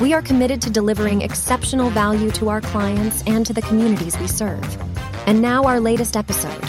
we are committed to delivering exceptional value to our clients and to the communities we serve. And now, our latest episode.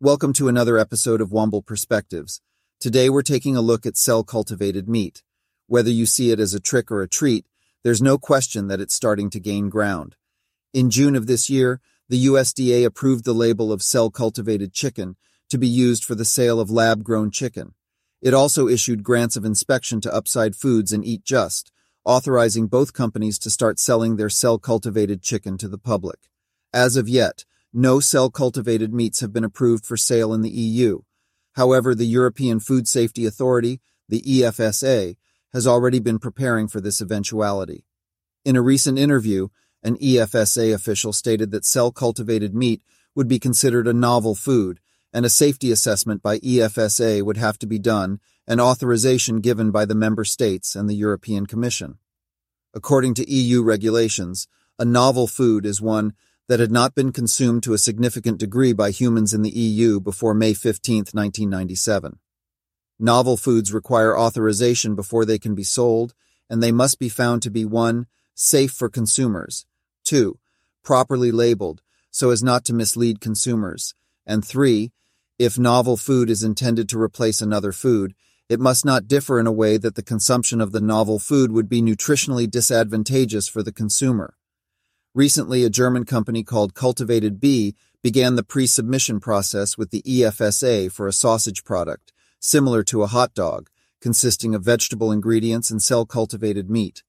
Welcome to another episode of Womble Perspectives. Today we're taking a look at cell cultivated meat. Whether you see it as a trick or a treat, there's no question that it's starting to gain ground. In June of this year, the USDA approved the label of cell cultivated chicken to be used for the sale of lab grown chicken. It also issued grants of inspection to Upside Foods and Eat Just, authorizing both companies to start selling their cell cultivated chicken to the public. As of yet, no cell cultivated meats have been approved for sale in the EU. However, the European Food Safety Authority, the EFSA, has already been preparing for this eventuality. In a recent interview, an EFSA official stated that cell cultivated meat would be considered a novel food and a safety assessment by EFSA would have to be done and authorization given by the member states and the European Commission. According to EU regulations, a novel food is one that had not been consumed to a significant degree by humans in the EU before May 15, 1997. Novel foods require authorization before they can be sold, and they must be found to be 1. safe for consumers, 2. properly labeled so as not to mislead consumers, and 3. If novel food is intended to replace another food, it must not differ in a way that the consumption of the novel food would be nutritionally disadvantageous for the consumer. Recently, a German company called Cultivated B began the pre-submission process with the EFSA for a sausage product, similar to a hot dog, consisting of vegetable ingredients and cell-cultivated meat.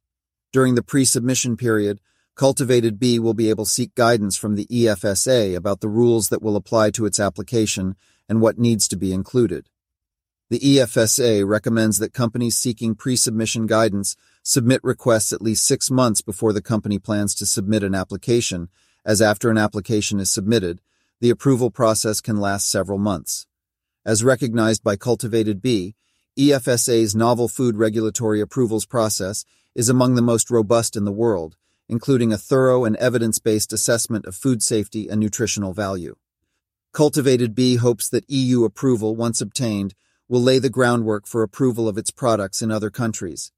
During the pre-submission period, Cultivated B will be able to seek guidance from the EFSA about the rules that will apply to its application and what needs to be included. The EFSA recommends that companies seeking pre-submission guidance submit requests at least six months before the company plans to submit an application, as after an application is submitted, the approval process can last several months. As recognized by Cultivated B, EFSA's novel food regulatory approvals process is among the most robust in the world, including a thorough and evidence-based assessment of food safety and nutritional value. Cultivated B hopes that EU approval, once obtained, will lay the groundwork for approval of its products in other countries.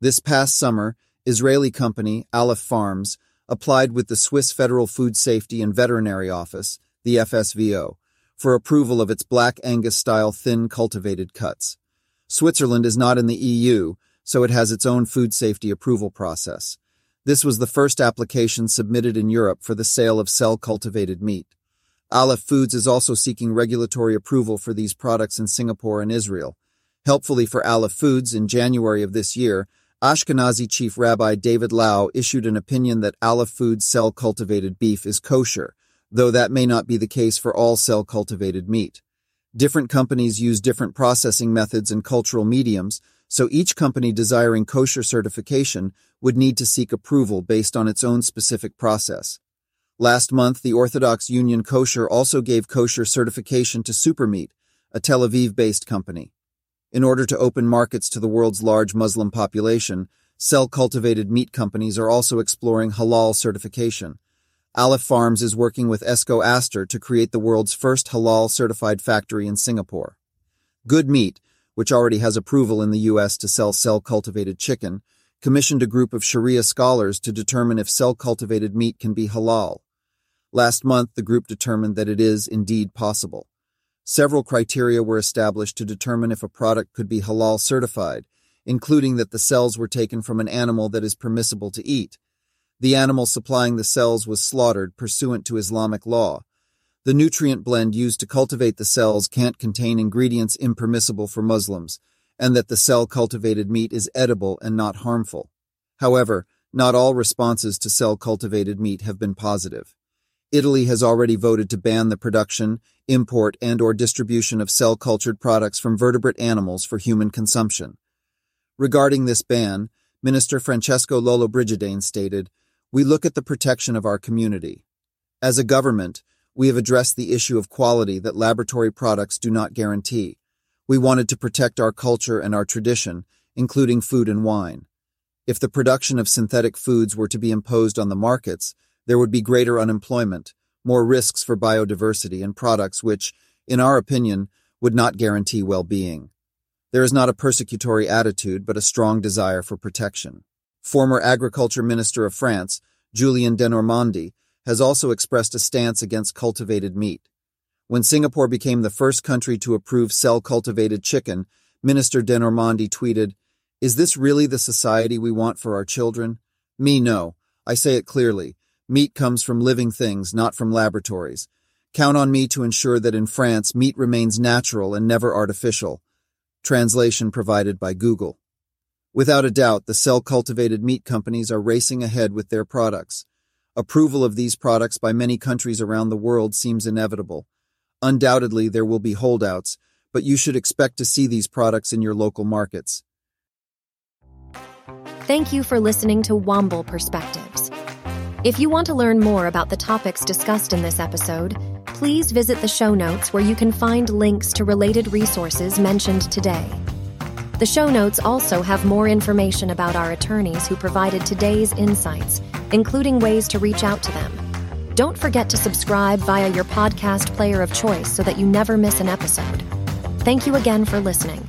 This past summer, Israeli company Aleph Farms applied with the Swiss Federal Food Safety and Veterinary Office, the FSVO, for approval of its Black Angus style thin cultivated cuts. Switzerland is not in the EU, so it has its own food safety approval process. This was the first application submitted in Europe for the sale of cell cultivated meat. Aleph Foods is also seeking regulatory approval for these products in Singapore and Israel. Helpfully for Aleph Foods, in January of this year, Ashkenazi Chief Rabbi David Lau issued an opinion that Aleph Foods cell cultivated beef is kosher, though that may not be the case for all cell cultivated meat. Different companies use different processing methods and cultural mediums, so each company desiring kosher certification would need to seek approval based on its own specific process. Last month, the Orthodox Union Kosher also gave kosher certification to Supermeat, a Tel Aviv based company. In order to open markets to the world's large Muslim population, cell cultivated meat companies are also exploring halal certification. Aleph Farms is working with Esco Aster to create the world's first halal certified factory in Singapore. Good Meat, which already has approval in the U.S. to sell cell cultivated chicken, commissioned a group of Sharia scholars to determine if cell cultivated meat can be halal. Last month, the group determined that it is indeed possible. Several criteria were established to determine if a product could be halal certified, including that the cells were taken from an animal that is permissible to eat. The animal supplying the cells was slaughtered pursuant to Islamic law. The nutrient blend used to cultivate the cells can't contain ingredients impermissible for Muslims, and that the cell cultivated meat is edible and not harmful. However, not all responses to cell cultivated meat have been positive. Italy has already voted to ban the production, import, and or distribution of cell-cultured products from vertebrate animals for human consumption. Regarding this ban, Minister Francesco Lollobrigida stated, We look at the protection of our community. As a government, we have addressed the issue of quality that laboratory products do not guarantee. We wanted to protect our culture and our tradition, including food and wine. If the production of synthetic foods were to be imposed on the markets, there would be greater unemployment, more risks for biodiversity, and products which, in our opinion, would not guarantee well being. There is not a persecutory attitude, but a strong desire for protection. Former Agriculture Minister of France, Julien Denormandie, has also expressed a stance against cultivated meat. When Singapore became the first country to approve cell cultivated chicken, Minister Denormandie tweeted, Is this really the society we want for our children? Me, no. I say it clearly. Meat comes from living things, not from laboratories. Count on me to ensure that in France, meat remains natural and never artificial. Translation provided by Google. Without a doubt, the cell cultivated meat companies are racing ahead with their products. Approval of these products by many countries around the world seems inevitable. Undoubtedly, there will be holdouts, but you should expect to see these products in your local markets. Thank you for listening to Womble Perspectives. If you want to learn more about the topics discussed in this episode, please visit the show notes where you can find links to related resources mentioned today. The show notes also have more information about our attorneys who provided today's insights, including ways to reach out to them. Don't forget to subscribe via your podcast player of choice so that you never miss an episode. Thank you again for listening.